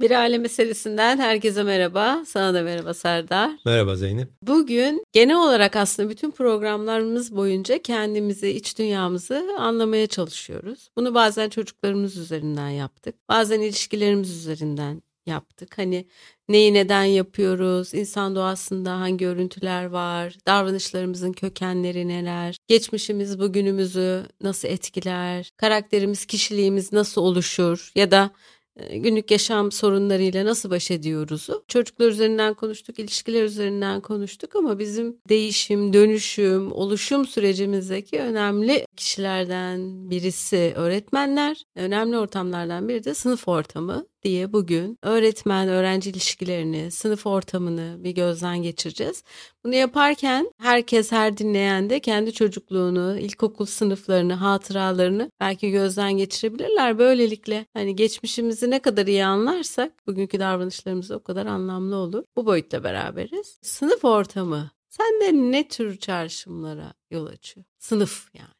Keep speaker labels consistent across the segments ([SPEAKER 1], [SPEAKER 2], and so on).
[SPEAKER 1] Bir aile meselesinden herkese merhaba. Sana da merhaba Serdar.
[SPEAKER 2] Merhaba Zeynep.
[SPEAKER 1] Bugün genel olarak aslında bütün programlarımız boyunca kendimizi, iç dünyamızı anlamaya çalışıyoruz. Bunu bazen çocuklarımız üzerinden yaptık. Bazen ilişkilerimiz üzerinden yaptık. Hani neyi neden yapıyoruz, insan doğasında hangi örüntüler var, davranışlarımızın kökenleri neler, geçmişimiz bugünümüzü nasıl etkiler, karakterimiz, kişiliğimiz nasıl oluşur ya da günlük yaşam sorunlarıyla nasıl baş ediyoruzu. Çocuklar üzerinden konuştuk, ilişkiler üzerinden konuştuk ama bizim değişim, dönüşüm, oluşum sürecimizdeki önemli kişilerden birisi öğretmenler, önemli ortamlardan biri de sınıf ortamı diye bugün öğretmen öğrenci ilişkilerini, sınıf ortamını bir gözden geçireceğiz. Bunu yaparken herkes her dinleyen de kendi çocukluğunu, ilkokul sınıflarını, hatıralarını belki gözden geçirebilirler. Böylelikle hani geçmişimizi ne kadar iyi anlarsak bugünkü davranışlarımız o kadar anlamlı olur. Bu boyutla beraberiz. Sınıf ortamı sende ne tür çağrışımlara yol açıyor? Sınıf yani.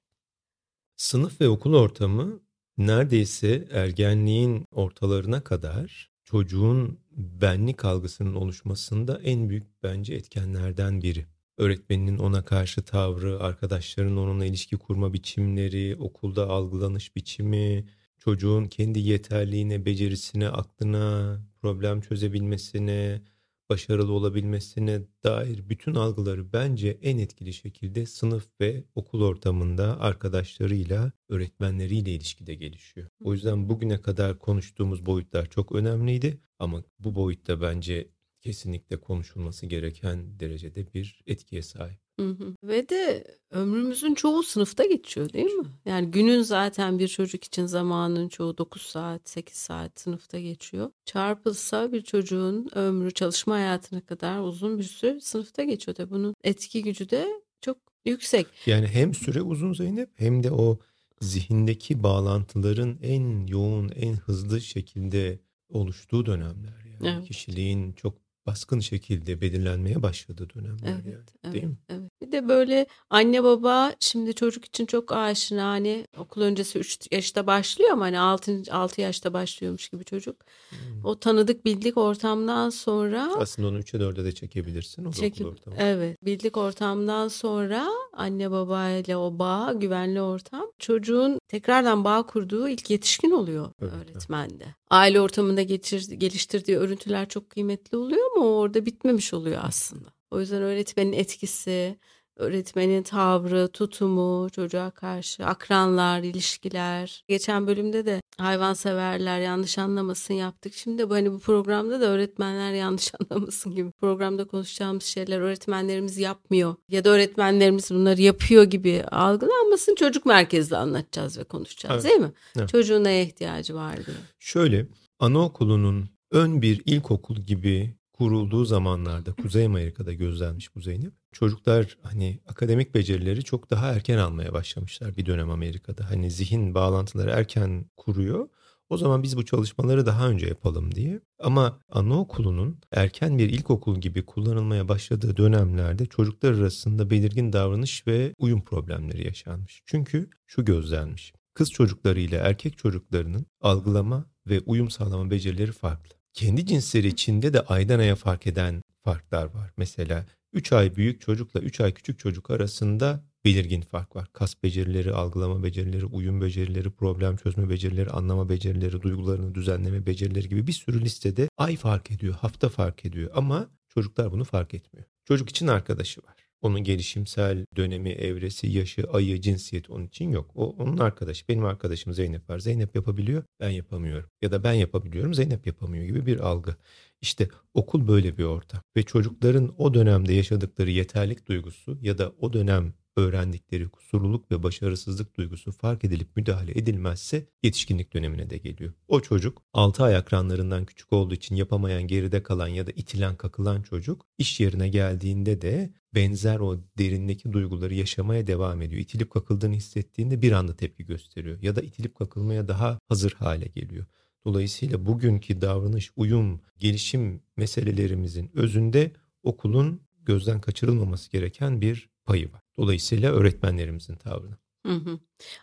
[SPEAKER 2] Sınıf ve okul ortamı neredeyse ergenliğin ortalarına kadar çocuğun benlik algısının oluşmasında en büyük bence etkenlerden biri. Öğretmeninin ona karşı tavrı, arkadaşlarının onunla ilişki kurma biçimleri, okulda algılanış biçimi, çocuğun kendi yeterliğine, becerisine, aklına, problem çözebilmesine, başarılı olabilmesine dair bütün algıları bence en etkili şekilde sınıf ve okul ortamında arkadaşlarıyla, öğretmenleriyle ilişkide gelişiyor. O yüzden bugüne kadar konuştuğumuz boyutlar çok önemliydi ama bu boyutta bence kesinlikle konuşulması gereken derecede bir etkiye sahip.
[SPEAKER 1] Hı hı. Ve de ömrümüzün çoğu sınıfta geçiyor değil mi? Yani günün zaten bir çocuk için zamanın çoğu 9 saat, 8 saat sınıfta geçiyor. Çarpılsa bir çocuğun ömrü çalışma hayatına kadar uzun bir süre sınıfta geçiyor. Da bunun etki gücü de çok yüksek.
[SPEAKER 2] Yani hem süre uzun Zeynep hem de o zihindeki bağlantıların en yoğun, en hızlı şekilde oluştuğu dönemler. Yani evet. kişiliğin çok baskın şekilde belirlenmeye başladığı dönemler evet, yani. Evet, değil mi?
[SPEAKER 1] Evet. Bir de böyle anne baba şimdi çocuk için çok aşina hani okul öncesi 3 yaşta başlıyor ama hani 6, 6 yaşta başlıyormuş gibi çocuk. Hmm. O tanıdık bildik ortamdan sonra
[SPEAKER 2] aslında onu 3'e 4'e de çekebilirsin o Çekip, okul ortamı.
[SPEAKER 1] Evet. Bildik ortamdan sonra anne babayla o bağ, güvenli ortam çocuğun tekrardan bağ kurduğu ilk yetişkin oluyor evet, öğretmende. Evet. Aile ortamında geçir, geliştirdiği örüntüler çok kıymetli oluyor ama orada bitmemiş oluyor aslında. O yüzden öğretmenin etkisi, öğretmenin tavrı, tutumu çocuğa karşı, akranlar, ilişkiler. Geçen bölümde de hayvanseverler yanlış anlamasın yaptık. Şimdi bu hani bu programda da öğretmenler yanlış anlamasın gibi programda konuşacağımız şeyler öğretmenlerimiz yapmıyor ya da öğretmenlerimiz bunları yapıyor gibi algılanmasın. Çocuk merkezli anlatacağız ve konuşacağız evet. değil mi? Evet. Çocuğun neye ihtiyacı var diye.
[SPEAKER 2] Şöyle anaokulunun ön bir ilkokul gibi kurulduğu zamanlarda Kuzey Amerika'da gözlenmiş bu Zeynep. Çocuklar hani akademik becerileri çok daha erken almaya başlamışlar bir dönem Amerika'da. Hani zihin bağlantıları erken kuruyor. O zaman biz bu çalışmaları daha önce yapalım diye. Ama anaokulunun erken bir ilkokul gibi kullanılmaya başladığı dönemlerde çocuklar arasında belirgin davranış ve uyum problemleri yaşanmış. Çünkü şu gözlenmiş. Kız çocukları ile erkek çocuklarının algılama ve uyum sağlama becerileri farklı kendi cinsleri içinde de aydan aya fark eden farklar var. Mesela 3 ay büyük çocukla 3 ay küçük çocuk arasında belirgin fark var. Kas becerileri, algılama becerileri, uyum becerileri, problem çözme becerileri, anlama becerileri, duygularını düzenleme becerileri gibi bir sürü listede ay fark ediyor, hafta fark ediyor ama çocuklar bunu fark etmiyor. Çocuk için arkadaşı var. Onun gelişimsel dönemi, evresi, yaşı, ayı, cinsiyet onun için yok. O onun arkadaşı. Benim arkadaşım Zeynep var. Zeynep yapabiliyor, ben yapamıyorum. Ya da ben yapabiliyorum, Zeynep yapamıyor gibi bir algı. İşte okul böyle bir ortam ve çocukların o dönemde yaşadıkları yeterlik duygusu ya da o dönem öğrendikleri kusurluluk ve başarısızlık duygusu fark edilip müdahale edilmezse yetişkinlik dönemine de geliyor. O çocuk 6 ay ekranlarından küçük olduğu için yapamayan geride kalan ya da itilen kakılan çocuk iş yerine geldiğinde de benzer o derindeki duyguları yaşamaya devam ediyor. İtilip kakıldığını hissettiğinde bir anda tepki gösteriyor ya da itilip kakılmaya daha hazır hale geliyor. Dolayısıyla bugünkü davranış, uyum, gelişim meselelerimizin özünde okulun gözden kaçırılmaması gereken bir payı var. Dolayısıyla öğretmenlerimizin tavrını.
[SPEAKER 1] Hı hı.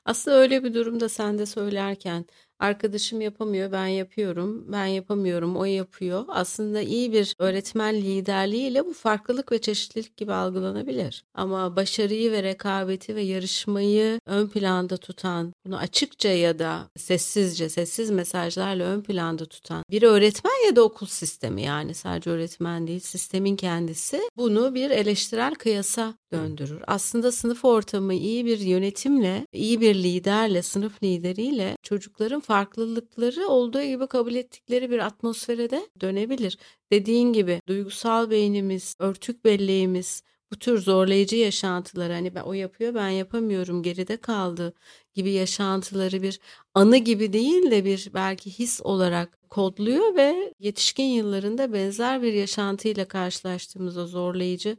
[SPEAKER 1] Aslında öyle bir durumda sen de söylerken Arkadaşım yapamıyor, ben yapıyorum. Ben yapamıyorum, o yapıyor. Aslında iyi bir öğretmen liderliğiyle bu farklılık ve çeşitlilik gibi algılanabilir. Ama başarıyı ve rekabeti ve yarışmayı ön planda tutan, bunu açıkça ya da sessizce, sessiz mesajlarla ön planda tutan bir öğretmen ya da okul sistemi yani sadece öğretmen değil, sistemin kendisi bunu bir eleştirel kıyasa döndürür. Aslında sınıf ortamı iyi bir yönetimle, iyi bir liderle, sınıf lideriyle çocukların farklılıkları olduğu gibi kabul ettikleri bir atmosfere de dönebilir. Dediğin gibi duygusal beynimiz, örtük belleğimiz, bu tür zorlayıcı yaşantıları hani ben o yapıyor ben yapamıyorum geride kaldı gibi yaşantıları bir anı gibi değil de bir belki his olarak kodluyor ve yetişkin yıllarında benzer bir yaşantıyla karşılaştığımızda zorlayıcı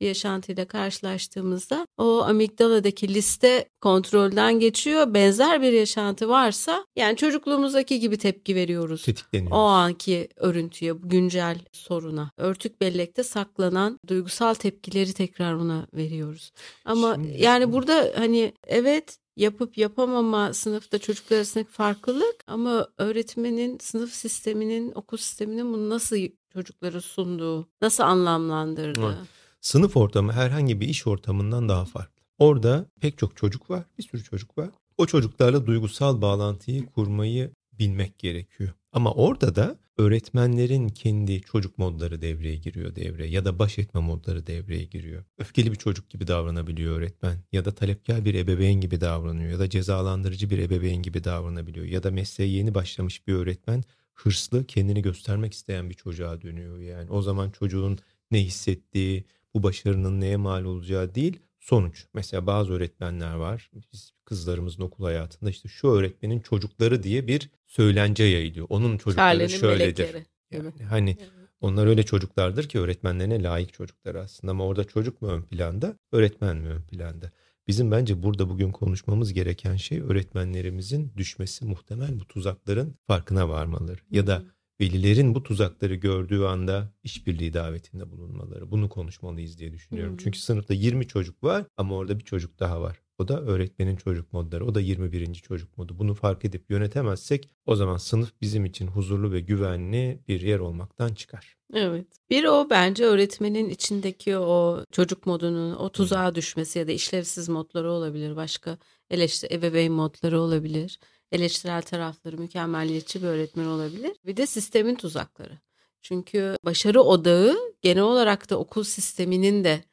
[SPEAKER 1] bir yaşantıyla karşılaştığımızda o amigdaladaki liste kontrolden geçiyor. Benzer bir yaşantı varsa yani çocukluğumuzdaki gibi tepki veriyoruz.
[SPEAKER 2] Tetikleniyor.
[SPEAKER 1] O anki örüntüye, güncel soruna. Örtük bellekte saklanan duygusal tepkileri tekrar ona veriyoruz. Ama Şimdi... yani burada hani evet yapıp yapamama sınıfta çocuklar arasındaki farklılık ama öğretmenin sınıf sisteminin okul sisteminin bunu nasıl çocuklara sunduğu, nasıl anlamlandırdığı. Evet.
[SPEAKER 2] Sınıf ortamı herhangi bir iş ortamından daha farklı. Orada pek çok çocuk var, bir sürü çocuk var. O çocuklarla duygusal bağlantıyı kurmayı bilmek gerekiyor. Ama orada da öğretmenlerin kendi çocuk modları devreye giriyor devreye ya da baş etme modları devreye giriyor. Öfkeli bir çocuk gibi davranabiliyor öğretmen ya da talepkar bir ebeveyn gibi davranıyor ya da cezalandırıcı bir ebeveyn gibi davranabiliyor ya da mesleğe yeni başlamış bir öğretmen hırslı kendini göstermek isteyen bir çocuğa dönüyor yani. O zaman çocuğun ne hissettiği, bu başarının neye mal olacağı değil sonuç. Mesela bazı öğretmenler var. Biz kızlarımızın okul hayatında işte şu öğretmenin çocukları diye bir söylence yayılıyor. Onun çocukları Charlie'nin şöyledir. Melekleri. Yani hani evet. onlar öyle çocuklardır ki öğretmenlerine layık çocuklar aslında ama orada çocuk mu ön planda, öğretmen mi ön planda? Bizim bence burada bugün konuşmamız gereken şey öğretmenlerimizin düşmesi muhtemel bu tuzakların farkına varmaları ya da velilerin bu tuzakları gördüğü anda işbirliği davetinde bulunmaları. Bunu konuşmalıyız diye düşünüyorum. Hmm. Çünkü sınıfta 20 çocuk var ama orada bir çocuk daha var. O da öğretmenin çocuk modları. O da 21. çocuk modu. Bunu fark edip yönetemezsek o zaman sınıf bizim için huzurlu ve güvenli bir yer olmaktan çıkar.
[SPEAKER 1] Evet. Bir o bence öğretmenin içindeki o çocuk modunun o tuzağa düşmesi ya da işlevsiz modları olabilir. Başka eleştiri ebeveyn modları olabilir eleştirel tarafları mükemmelliyetçi bir öğretmen olabilir. Bir de sistemin tuzakları. Çünkü başarı odağı genel olarak da okul sisteminin de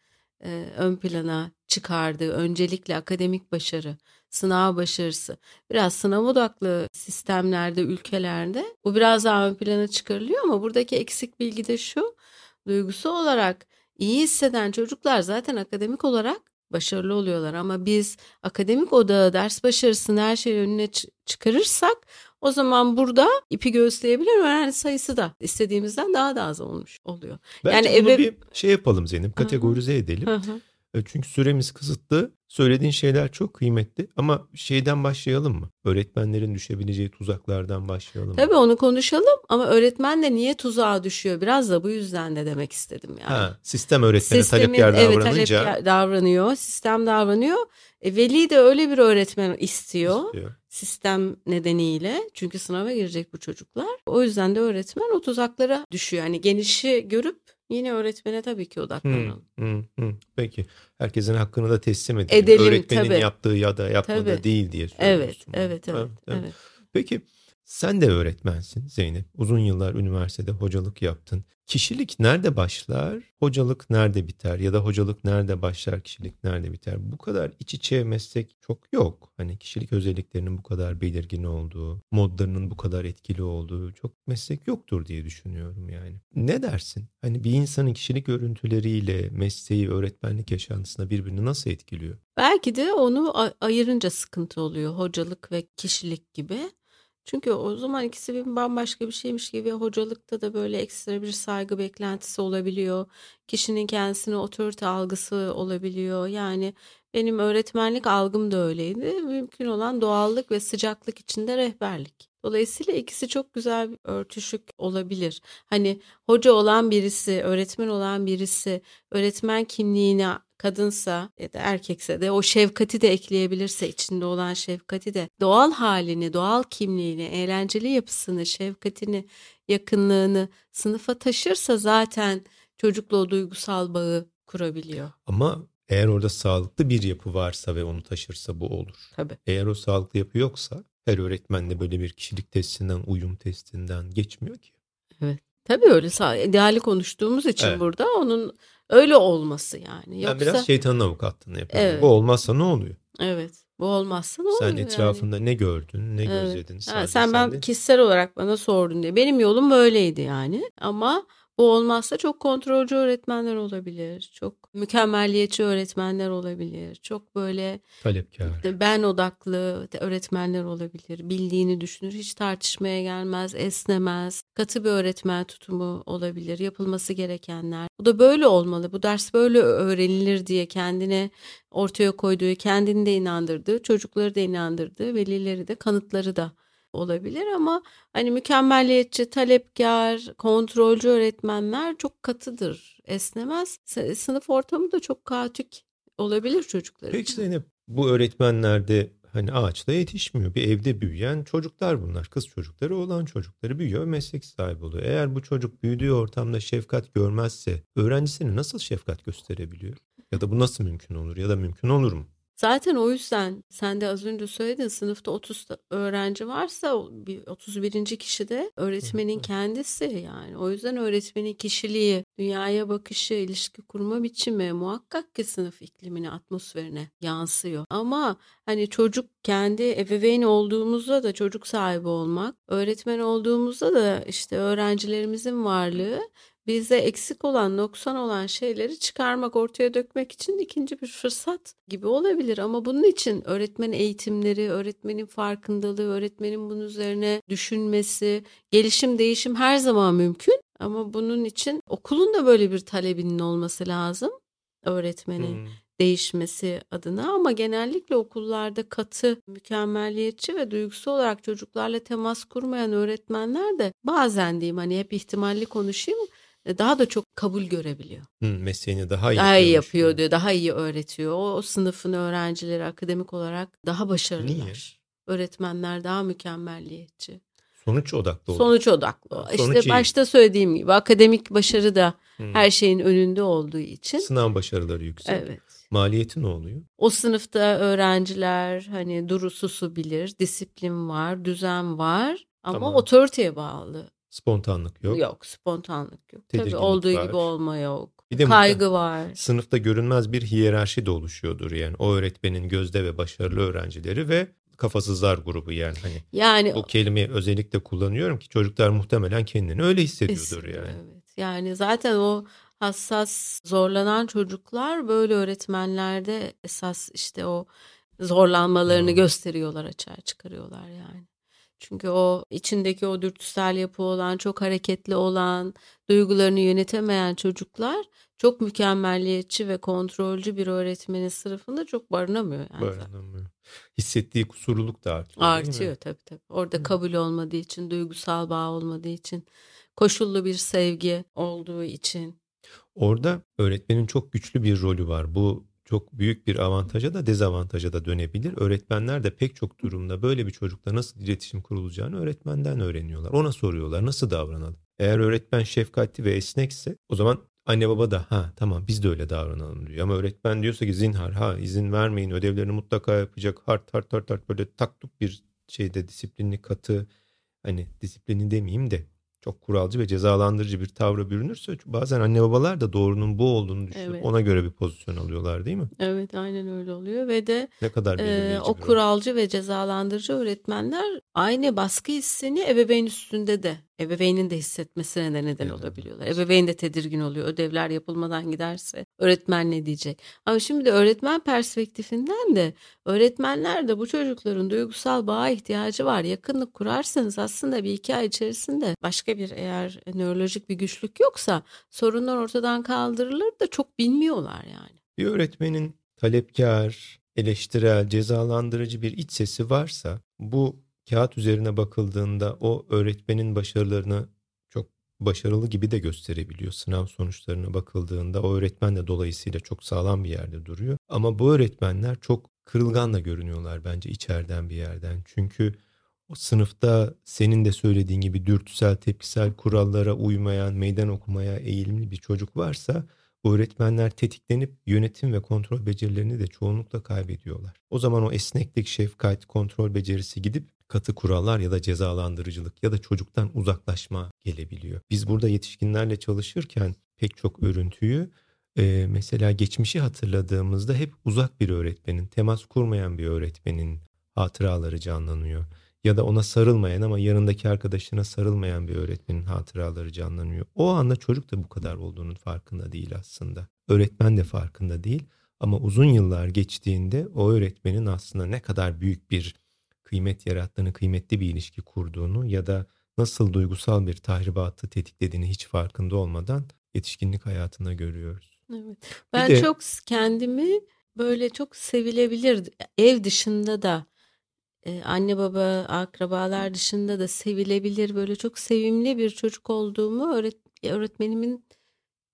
[SPEAKER 1] e, ön plana çıkardığı öncelikle akademik başarı, sınav başarısı. Biraz sınav odaklı sistemlerde, ülkelerde bu biraz daha ön plana çıkarılıyor ama buradaki eksik bilgi de şu. Duygusu olarak iyi hisseden çocuklar zaten akademik olarak başarılı oluyorlar ama biz akademik odağı ders başarısını her şeyin önüne çıkarırsak o zaman burada ipi göğüsleyebilen öğrenci sayısı da istediğimizden daha da az olmuş oluyor.
[SPEAKER 2] Bence yani bunu eve... bir şey yapalım Zeynep kategorize Hı-hı. edelim. Hı-hı. E, çünkü süremiz kısıtlı. Söylediğin şeyler çok kıymetli ama şeyden başlayalım mı? Öğretmenlerin düşebileceği tuzaklardan başlayalım mı?
[SPEAKER 1] Tabii onu konuşalım ama öğretmen de niye tuzağa düşüyor? Biraz da bu yüzden de demek istedim yani. Ha,
[SPEAKER 2] sistem öğretmene Sistemin, talepkar davranınca. Evet talep
[SPEAKER 1] davranıyor, sistem davranıyor. E, veli de öyle bir öğretmen istiyor. istiyor. Sistem nedeniyle çünkü sınava girecek bu çocuklar. O yüzden de öğretmen o tuzaklara düşüyor. Yani genişi görüp Yine öğretmene tabii ki odaklanalım.
[SPEAKER 2] Hmm, hmm, hmm. Peki. Herkesin hakkını da teslim edelim. edelim Öğretmenin tabii. yaptığı ya da yapmadığı tabii. değil diye
[SPEAKER 1] söylüyorsun. Evet, evet, evet, evet. evet.
[SPEAKER 2] Peki sen de öğretmensin Zeynep. Uzun yıllar üniversitede hocalık yaptın. Kişilik nerede başlar, hocalık nerede biter ya da hocalık nerede başlar, kişilik nerede biter? Bu kadar iç içe meslek çok yok. Hani kişilik özelliklerinin bu kadar belirgin olduğu, modlarının bu kadar etkili olduğu çok meslek yoktur diye düşünüyorum yani. Ne dersin? Hani bir insanın kişilik örüntüleriyle mesleği, öğretmenlik yaşantısına birbirini nasıl etkiliyor?
[SPEAKER 1] Belki de onu ayırınca sıkıntı oluyor hocalık ve kişilik gibi. Çünkü o zaman ikisi bir bambaşka bir şeymiş gibi hocalıkta da böyle ekstra bir saygı beklentisi olabiliyor. Kişinin kendisine otorite algısı olabiliyor. Yani benim öğretmenlik algım da öyleydi. Mümkün olan doğallık ve sıcaklık içinde rehberlik. Dolayısıyla ikisi çok güzel bir örtüşük olabilir. Hani hoca olan birisi, öğretmen olan birisi öğretmen kimliğine kadınsa ya da erkekse de o şefkati de ekleyebilirse içinde olan şefkati de doğal halini, doğal kimliğini, eğlenceli yapısını, şefkatini, yakınlığını sınıfa taşırsa zaten çocukla o duygusal bağı kurabiliyor.
[SPEAKER 2] Ama eğer orada sağlıklı bir yapı varsa ve onu taşırsa bu olur.
[SPEAKER 1] Tabii.
[SPEAKER 2] Eğer o sağlıklı yapı yoksa her öğretmen de böyle bir kişilik testinden, uyum testinden geçmiyor ki.
[SPEAKER 1] Evet. Tabii öyle ideali konuştuğumuz için
[SPEAKER 2] Evet.
[SPEAKER 1] burada onun öyle olması yani.
[SPEAKER 2] Ben
[SPEAKER 1] Yoksa
[SPEAKER 2] biraz şeytanın avukatlığını yapıyorum.
[SPEAKER 1] Evet.
[SPEAKER 2] Bu olmazsa ne oluyor?
[SPEAKER 1] evet bu olmazsa ne
[SPEAKER 2] Sen
[SPEAKER 1] oluyor yani?
[SPEAKER 2] etrafında ne gördün, ne
[SPEAKER 1] Evet.
[SPEAKER 2] gözledin?
[SPEAKER 1] Ha,
[SPEAKER 2] sadece
[SPEAKER 1] sen ben
[SPEAKER 2] de-
[SPEAKER 1] kişisel olarak bana sordun diye. Benim yolum böyleydi yani. Ama bu olmazsa çok kontrolcü öğretmenler olabilir. Çok mükemmelliyetçi öğretmenler olabilir. Çok böyle
[SPEAKER 2] talepkar.
[SPEAKER 1] ben odaklı öğretmenler olabilir. Bildiğini düşünür, hiç tartışmaya gelmez, esnemez. Katı bir öğretmen tutumu olabilir. Yapılması gerekenler. Bu da böyle olmalı. Bu ders böyle öğrenilir diye kendine ortaya koyduğu, kendini de inandırdığı, çocukları da inandırdığı, velileri de kanıtları da olabilir ama hani mükemmelliyetçi, talepkar, kontrolcü öğretmenler çok katıdır, esnemez. Sınıf ortamı da çok kaotik olabilir çocuklar
[SPEAKER 2] Peki
[SPEAKER 1] için.
[SPEAKER 2] Zeynep bu öğretmenlerde hani ağaçta yetişmiyor. Bir evde büyüyen çocuklar bunlar. Kız çocukları olan çocukları büyüyor meslek sahibi oluyor. Eğer bu çocuk büyüdüğü ortamda şefkat görmezse öğrencisine nasıl şefkat gösterebiliyor? Ya da bu nasıl mümkün olur ya da mümkün olur mu?
[SPEAKER 1] Zaten o yüzden sen de az önce söyledin sınıfta 30 da- öğrenci varsa o bir 31. kişi de öğretmenin kendisi yani. O yüzden öğretmenin kişiliği, dünyaya bakışı, ilişki kurma biçimi muhakkak ki sınıf iklimine, atmosferine yansıyor. Ama hani çocuk kendi ebeveyn olduğumuzda da çocuk sahibi olmak, öğretmen olduğumuzda da işte öğrencilerimizin varlığı bize eksik olan, noksan olan şeyleri çıkarmak, ortaya dökmek için ikinci bir fırsat gibi olabilir. Ama bunun için öğretmen eğitimleri, öğretmenin farkındalığı, öğretmenin bunun üzerine düşünmesi, gelişim, değişim her zaman mümkün. Ama bunun için okulun da böyle bir talebinin olması lazım öğretmenin
[SPEAKER 2] Hmm.
[SPEAKER 1] değişmesi adına ama genellikle okullarda katı, mükemmelliyetçi ve duygusal olarak çocuklarla temas kurmayan öğretmenler de bazen diyeyim hani hep ihtimalli konuşayım daha da çok kabul görebiliyor.
[SPEAKER 2] Hmm, mesleğini daha iyi
[SPEAKER 1] Daha iyi yapıyor diyor, daha iyi öğretiyor. O, o sınıfın öğrencileri akademik olarak daha başarılılar.
[SPEAKER 2] Niye?
[SPEAKER 1] Öğretmenler daha mükemmelliyetçi.
[SPEAKER 2] Sonuç odaklı olur.
[SPEAKER 1] Sonuç odaklı.
[SPEAKER 2] Ha,
[SPEAKER 1] işte
[SPEAKER 2] sonuç iyi.
[SPEAKER 1] başta söylediğim gibi akademik başarı da
[SPEAKER 2] Hmm.
[SPEAKER 1] her şeyin önünde olduğu için.
[SPEAKER 2] Sınav başarıları yüksek.
[SPEAKER 1] Evet.
[SPEAKER 2] Maliyeti ne oluyor?
[SPEAKER 1] O sınıfta öğrenciler hani durususu bilir, disiplin var, düzen var ama
[SPEAKER 2] Tamam.
[SPEAKER 1] otoriteye bağlı.
[SPEAKER 2] Spontanlık yok.
[SPEAKER 1] Yok, spontanlık yok. Tabii olduğu
[SPEAKER 2] var.
[SPEAKER 1] gibi olma yok.
[SPEAKER 2] Bir de
[SPEAKER 1] Kaygı var.
[SPEAKER 2] Sınıfta görünmez bir hiyerarşi de oluşuyordur yani. O öğretmenin gözde ve başarılı öğrencileri ve kafasızlar grubu yani hani
[SPEAKER 1] Yani
[SPEAKER 2] bu kelimeyi özellikle kullanıyorum ki çocuklar muhtemelen kendini öyle hissediyordur yani.
[SPEAKER 1] Evet. Yani zaten o hassas zorlanan çocuklar böyle öğretmenlerde esas işte o zorlanmalarını
[SPEAKER 2] Hmm.
[SPEAKER 1] gösteriyorlar, açığa çıkarıyorlar yani. Çünkü o içindeki o dürtüsel yapı olan, çok hareketli olan, duygularını yönetemeyen çocuklar çok mükemmelliyetçi ve kontrolcü bir öğretmenin sınıfında çok barınamıyor yani.
[SPEAKER 2] Barınamıyor. Hissettiği kusurluluk da artıyor?
[SPEAKER 1] Artıyor tabii tabii. Orada
[SPEAKER 2] Hı.
[SPEAKER 1] kabul olmadığı için, duygusal bağ olmadığı için, koşullu bir sevgi olduğu için.
[SPEAKER 2] Orada öğretmenin çok güçlü bir rolü var. Bu çok büyük bir avantaja da dezavantaja da dönebilir. Öğretmenler de pek çok durumda böyle bir çocukla nasıl iletişim kurulacağını öğretmenden öğreniyorlar. Ona soruyorlar nasıl davranalım. Eğer öğretmen şefkatli ve esnekse o zaman anne baba da ha tamam biz de öyle davranalım diyor. Ama öğretmen diyorsa ki zinhar ha izin vermeyin ödevlerini mutlaka yapacak hart hart hart hart böyle taktuk bir şeyde disiplinli katı hani disiplini demeyeyim de çok kuralcı ve cezalandırıcı bir tavra bürünürse bazen anne babalar da doğrunun bu olduğunu düşünüp
[SPEAKER 1] Evet.
[SPEAKER 2] ona göre bir pozisyon alıyorlar değil mi?
[SPEAKER 1] Evet aynen öyle oluyor ve de
[SPEAKER 2] Ne kadar
[SPEAKER 1] e, o kuralcı ve cezalandırıcı öğretmenler aynı baskı hissini ebeveyn üstünde de ebeveynin de hissetmesine de neden
[SPEAKER 2] Neden
[SPEAKER 1] olabiliyorlar. Ebeveyn de tedirgin oluyor ödevler yapılmadan giderse öğretmen ne diyecek? Ama şimdi öğretmen perspektifinden de öğretmenler de bu çocukların duygusal bağa ihtiyacı var. Yakınlık kurarsanız aslında bir iki ay içerisinde başka bir eğer nörolojik bir güçlük yoksa sorunlar ortadan kaldırılır da çok bilmiyorlar yani.
[SPEAKER 2] Bir öğretmenin talepkar, eleştirel, cezalandırıcı bir iç sesi varsa bu kağıt üzerine bakıldığında o öğretmenin başarılarını çok başarılı gibi de gösterebiliyor. Sınav sonuçlarına bakıldığında o öğretmen de dolayısıyla çok sağlam bir yerde duruyor. Ama bu öğretmenler çok kırılgan da görünüyorlar bence içeriden bir yerden. Çünkü o sınıfta senin de söylediğin gibi dürtüsel, tepkisel kurallara uymayan, meydan okumaya eğilimli bir çocuk varsa öğretmenler tetiklenip yönetim ve kontrol becerilerini de çoğunlukla kaybediyorlar. O zaman o esneklik, şefkat, kontrol becerisi gidip katı kurallar ya da cezalandırıcılık ya da çocuktan uzaklaşma gelebiliyor. Biz burada yetişkinlerle çalışırken pek çok örüntüyü e, mesela geçmişi hatırladığımızda hep uzak bir öğretmenin, temas kurmayan bir öğretmenin hatıraları canlanıyor. Ya da ona sarılmayan ama yanındaki arkadaşına sarılmayan bir öğretmenin hatıraları canlanıyor. O anda çocuk da bu kadar olduğunun farkında değil aslında. Öğretmen de farkında değil ama uzun yıllar geçtiğinde o öğretmenin aslında ne kadar büyük bir kıymet yarattığını, kıymetli bir ilişki kurduğunu ya da nasıl duygusal bir tahribatı tetiklediğini hiç farkında olmadan yetişkinlik hayatında görüyoruz.
[SPEAKER 1] Evet. Ben de, çok kendimi böyle çok sevilebilir ev dışında da e, anne baba akrabalar dışında da sevilebilir böyle çok sevimli bir çocuk olduğumu öğret öğretmenimin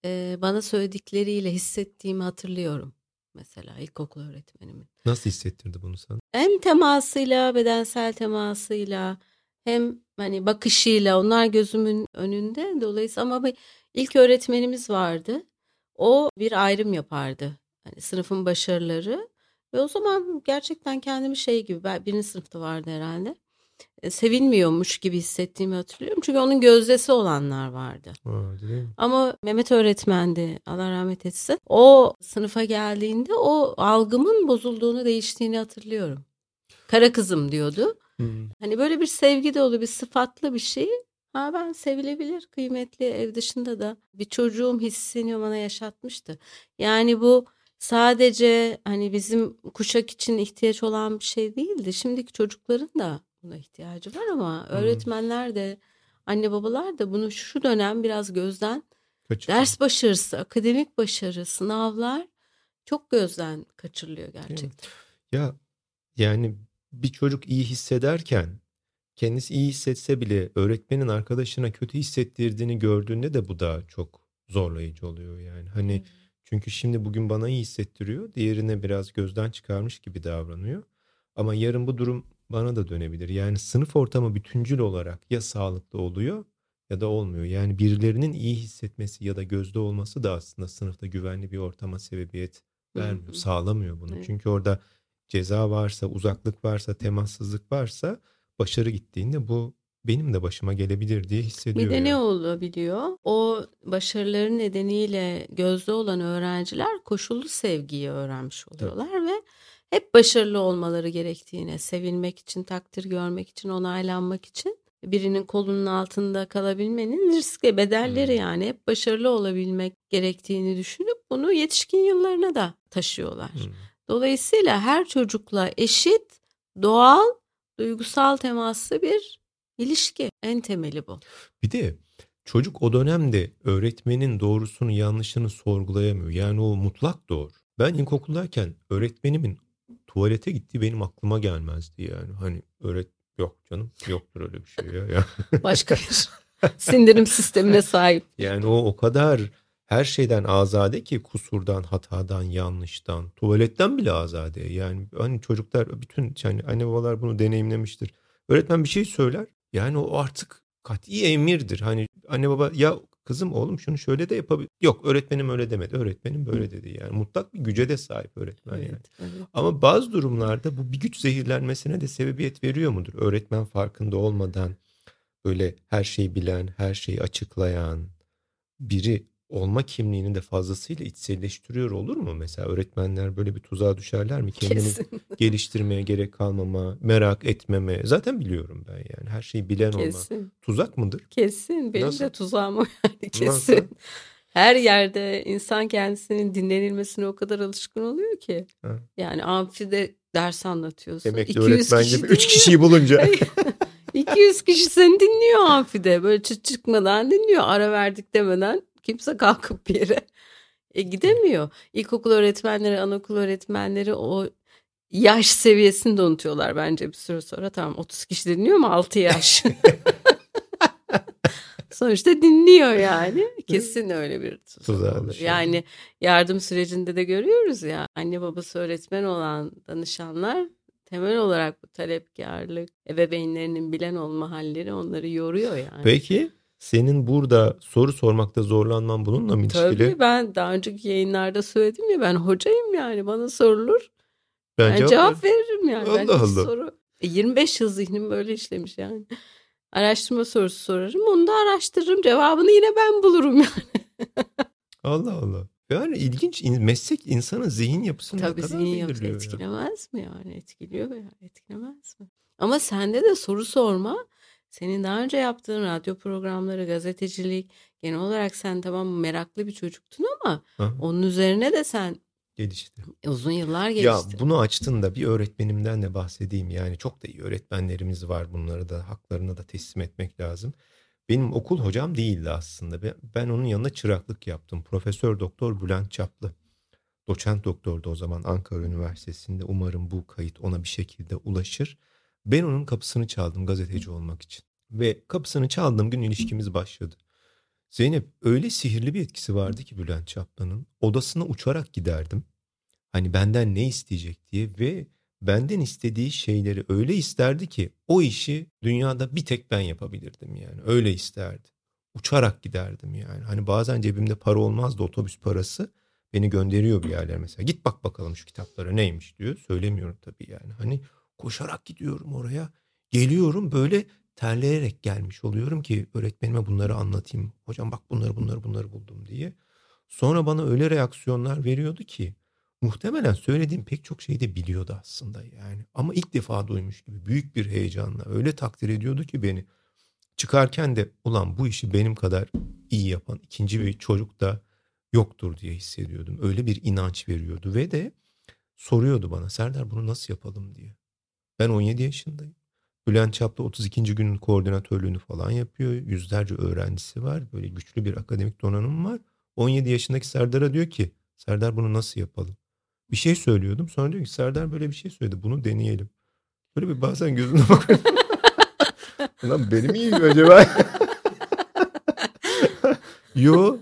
[SPEAKER 1] e, bana söyledikleriyle hissettiğimi hatırlıyorum mesela ilkokul öğretmenimin.
[SPEAKER 2] Nasıl hissettirdi bunu sana?
[SPEAKER 1] Hem temasıyla, bedensel temasıyla hem hani bakışıyla onlar gözümün önünde. Dolayısıyla ama bir ilk öğretmenimiz vardı. O bir ayrım yapardı. Hani sınıfın başarıları ve o zaman gerçekten kendimi şey gibi ben birinci sınıfta vardı herhalde. E, sevilmiyormuş gibi hissettiğimi hatırlıyorum. Çünkü onun gözdesi olanlar vardı.
[SPEAKER 2] Aa,
[SPEAKER 1] Ama Mehmet öğretmendi Allah rahmet etsin. O sınıfa geldiğinde o algımın bozulduğunu değiştiğini hatırlıyorum. Kara kızım diyordu. Hmm. Hani böyle bir sevgi dolu bir sıfatlı bir şey. Ha ben sevilebilir, kıymetli ev dışında da bir çocuğum hissini bana yaşatmıştı. Yani bu sadece hani bizim kuşak için ihtiyaç olan bir şey değildi. Şimdiki çocukların da buna ihtiyacı var ama öğretmenler de anne babalar da bunu şu dönem biraz gözden Kaçırıyor. ders başarısı, akademik başarı, sınavlar çok gözden kaçırılıyor gerçekten.
[SPEAKER 2] Ya yani bir çocuk iyi hissederken kendisi iyi hissetse bile öğretmenin arkadaşına kötü hissettirdiğini gördüğünde de bu da çok zorlayıcı oluyor yani. Hani hmm. çünkü şimdi bugün bana iyi hissettiriyor, diğerine biraz gözden çıkarmış gibi davranıyor. Ama yarın bu durum bana da dönebilir. Yani sınıf ortamı bütüncül olarak ya sağlıklı oluyor ya da olmuyor. Yani birilerinin iyi hissetmesi ya da gözde olması da aslında sınıfta güvenli bir ortama sebebiyet vermiyor, Hı-hı. sağlamıyor bunu. Evet. Çünkü orada ceza varsa, uzaklık varsa, temassızlık varsa başarı gittiğinde bu benim de başıma gelebilir diye hissediyor.
[SPEAKER 1] Bir de yani. ne olabiliyor? O başarıların nedeniyle gözde olan öğrenciler koşullu sevgiyi öğrenmiş oluyorlar Tabii. ve hep başarılı olmaları gerektiğine, sevilmek için, takdir görmek için, onaylanmak için birinin kolunun altında kalabilmenin riskli bedelleri hmm. yani hep başarılı olabilmek gerektiğini düşünüp bunu yetişkin yıllarına da taşıyorlar. Hmm. Dolayısıyla her çocukla eşit, doğal, duygusal temaslı bir ilişki en temeli bu.
[SPEAKER 2] Bir de çocuk o dönemde öğretmenin doğrusunu yanlışını sorgulayamıyor. Yani o mutlak doğru. Ben ilkokuldayken öğretmenimin tuvalete gitti benim aklıma gelmezdi yani. Hani öğret yok canım yoktur öyle bir şey ya.
[SPEAKER 1] Başka bir sindirim sistemine sahip.
[SPEAKER 2] Yani o o kadar her şeyden azade ki kusurdan, hatadan, yanlıştan, tuvaletten bile azade. Yani hani çocuklar bütün yani anne babalar bunu deneyimlemiştir. Öğretmen bir şey söyler. Yani o artık kat'i emirdir. Hani anne baba ya Kızım oğlum şunu şöyle de yapabilir. Yok öğretmenim öyle demedi. Öğretmenim böyle dedi. Yani mutlak bir güce de sahip öğretmen evet, yani. Evet. Ama bazı durumlarda bu bir güç zehirlenmesine de sebebiyet veriyor mudur? Öğretmen farkında olmadan böyle her şeyi bilen, her şeyi açıklayan biri olma kimliğini de fazlasıyla içselleştiriyor olur mu? Mesela öğretmenler böyle bir tuzağa düşerler mi? Kendini Kesin. geliştirmeye gerek kalmama, merak etmeme. Zaten biliyorum ben yani. Her şeyi bilen Kesin. olma. Tuzak mıdır?
[SPEAKER 1] Kesin. Benim Nasıl? de tuzağım o yani. Kesin. Nasıl? Her yerde insan kendisinin dinlenilmesine o kadar alışkın oluyor ki. Ha. Yani amfide ders anlatıyorsun.
[SPEAKER 2] Demek ki öğretmen gibi 3 kişiyi bulunca.
[SPEAKER 1] 200 kişi seni dinliyor amfide. Böyle çıt çıkmadan dinliyor. Ara verdik demeden Kimse kalkıp bir yere e, gidemiyor. İlkokul öğretmenleri, anaokul öğretmenleri o yaş seviyesini de unutuyorlar bence bir süre sonra. Tamam 30 kişi dinliyor mu 6 yaş. Sonuçta dinliyor yani. Kesin öyle bir tuzak
[SPEAKER 2] düşüyor.
[SPEAKER 1] Yani yardım sürecinde de görüyoruz ya anne babası öğretmen olan danışanlar temel olarak bu talepkarlık, ebeveynlerinin bilen olma halleri onları yoruyor yani.
[SPEAKER 2] Peki senin burada soru sormakta zorlanman bununla mı ilişkili?
[SPEAKER 1] Tabii ben daha önceki yayınlarda söyledim ya ben hocayım yani bana sorulur.
[SPEAKER 2] Ben
[SPEAKER 1] Ben
[SPEAKER 2] cevap
[SPEAKER 1] cevap,
[SPEAKER 2] ver-
[SPEAKER 1] veririm yani.
[SPEAKER 2] Allah Allah.
[SPEAKER 1] soru. E, 25 yıl zihnim böyle işlemiş yani. Araştırma sorusu sorarım onu da araştırırım cevabını yine ben bulurum yani.
[SPEAKER 2] Allah Allah. Yani ilginç İn- meslek insanın zihin yapısını
[SPEAKER 1] Tabii zihin yapısı
[SPEAKER 2] belirliyor ya.
[SPEAKER 1] etkilemez mi yani etkiliyor ya etkilemez mi? Ama sende de soru sorma senin daha önce yaptığın radyo programları gazetecilik genel olarak sen tamam meraklı bir çocuktun ama
[SPEAKER 2] Aha,
[SPEAKER 1] onun üzerine de sen
[SPEAKER 2] gelişti.
[SPEAKER 1] uzun yıllar
[SPEAKER 2] Ya
[SPEAKER 1] geliştirdin.
[SPEAKER 2] bunu açtın da bir öğretmenimden de bahsedeyim. Yani çok da iyi öğretmenlerimiz var. Bunları da haklarını da teslim etmek lazım. Benim okul hocam değildi aslında. Ben, ben onun yanında çıraklık yaptım. Profesör Doktor Bülent Çaplı. Doçent doktordu o zaman Ankara Üniversitesi'nde. Umarım bu kayıt ona bir şekilde ulaşır. Ben onun kapısını çaldım gazeteci olmak için. Ve kapısını çaldığım gün ilişkimiz başladı. Zeynep öyle sihirli bir etkisi vardı ki Bülent Çaplı'nın. Odasına uçarak giderdim. Hani benden ne isteyecek diye ve benden istediği şeyleri öyle isterdi ki o işi dünyada bir tek ben yapabilirdim yani. Öyle isterdi. Uçarak giderdim yani. Hani bazen cebimde para olmazdı otobüs parası. Beni gönderiyor bir yerlere mesela. Git bak bakalım şu kitaplara neymiş diyor. Söylemiyorum tabii yani. Hani koşarak gidiyorum oraya. Geliyorum böyle terleyerek gelmiş oluyorum ki öğretmenime bunları anlatayım. Hocam bak bunları bunları bunları buldum diye. Sonra bana öyle reaksiyonlar veriyordu ki muhtemelen söylediğim pek çok şeyi de biliyordu aslında yani. Ama ilk defa duymuş gibi büyük bir heyecanla öyle takdir ediyordu ki beni. Çıkarken de ulan bu işi benim kadar iyi yapan ikinci bir çocuk da yoktur diye hissediyordum. Öyle bir inanç veriyordu ve de soruyordu bana Serdar bunu nasıl yapalım diye. Ben 17 yaşındayım. Bülent Çaplı 32. günün koordinatörlüğünü falan yapıyor. Yüzlerce öğrencisi var. Böyle güçlü bir akademik donanım var. 17 yaşındaki Serdar'a diyor ki Serdar bunu nasıl yapalım? Bir şey söylüyordum. Sonra diyor ki Serdar böyle bir şey söyledi. Bunu deneyelim. Böyle bir bazen gözüne bakıyorum. Ulan beni mi acaba? Yo.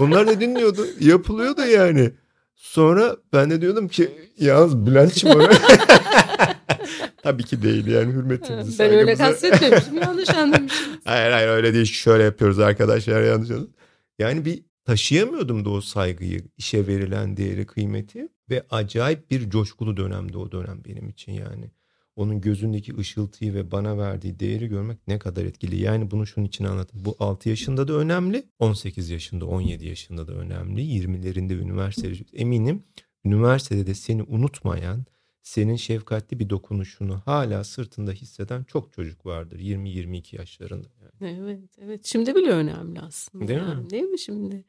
[SPEAKER 2] Onlar da dinliyordu. Yapılıyordu yani. Sonra ben de diyordum ki yalnız Bülent'ciğim öyle. Tabii ki değil yani hürmetimizi
[SPEAKER 1] Ben öyle kastetmemiştim yanlış anlamışım.
[SPEAKER 2] Hayır hayır öyle değil. Şöyle yapıyoruz arkadaşlar yanlış anladın. Yani bir taşıyamıyordum da o saygıyı, işe verilen değeri, kıymeti ve acayip bir coşkulu dönemdi o dönem benim için yani. Onun gözündeki ışıltıyı ve bana verdiği değeri görmek ne kadar etkili. Yani bunu şunun için anlatayım. Bu 6 yaşında da önemli, 18 yaşında, 17 yaşında da önemli. 20'lerinde üniversitede eminim üniversitede de seni unutmayan, senin şefkatli bir dokunuşunu hala sırtında hisseden çok çocuk vardır 20-22 yaşlarında. Yani.
[SPEAKER 1] Evet, evet. Şimdi bile önemli aslında.
[SPEAKER 2] Değil mi?
[SPEAKER 1] yani, Değil mi şimdi?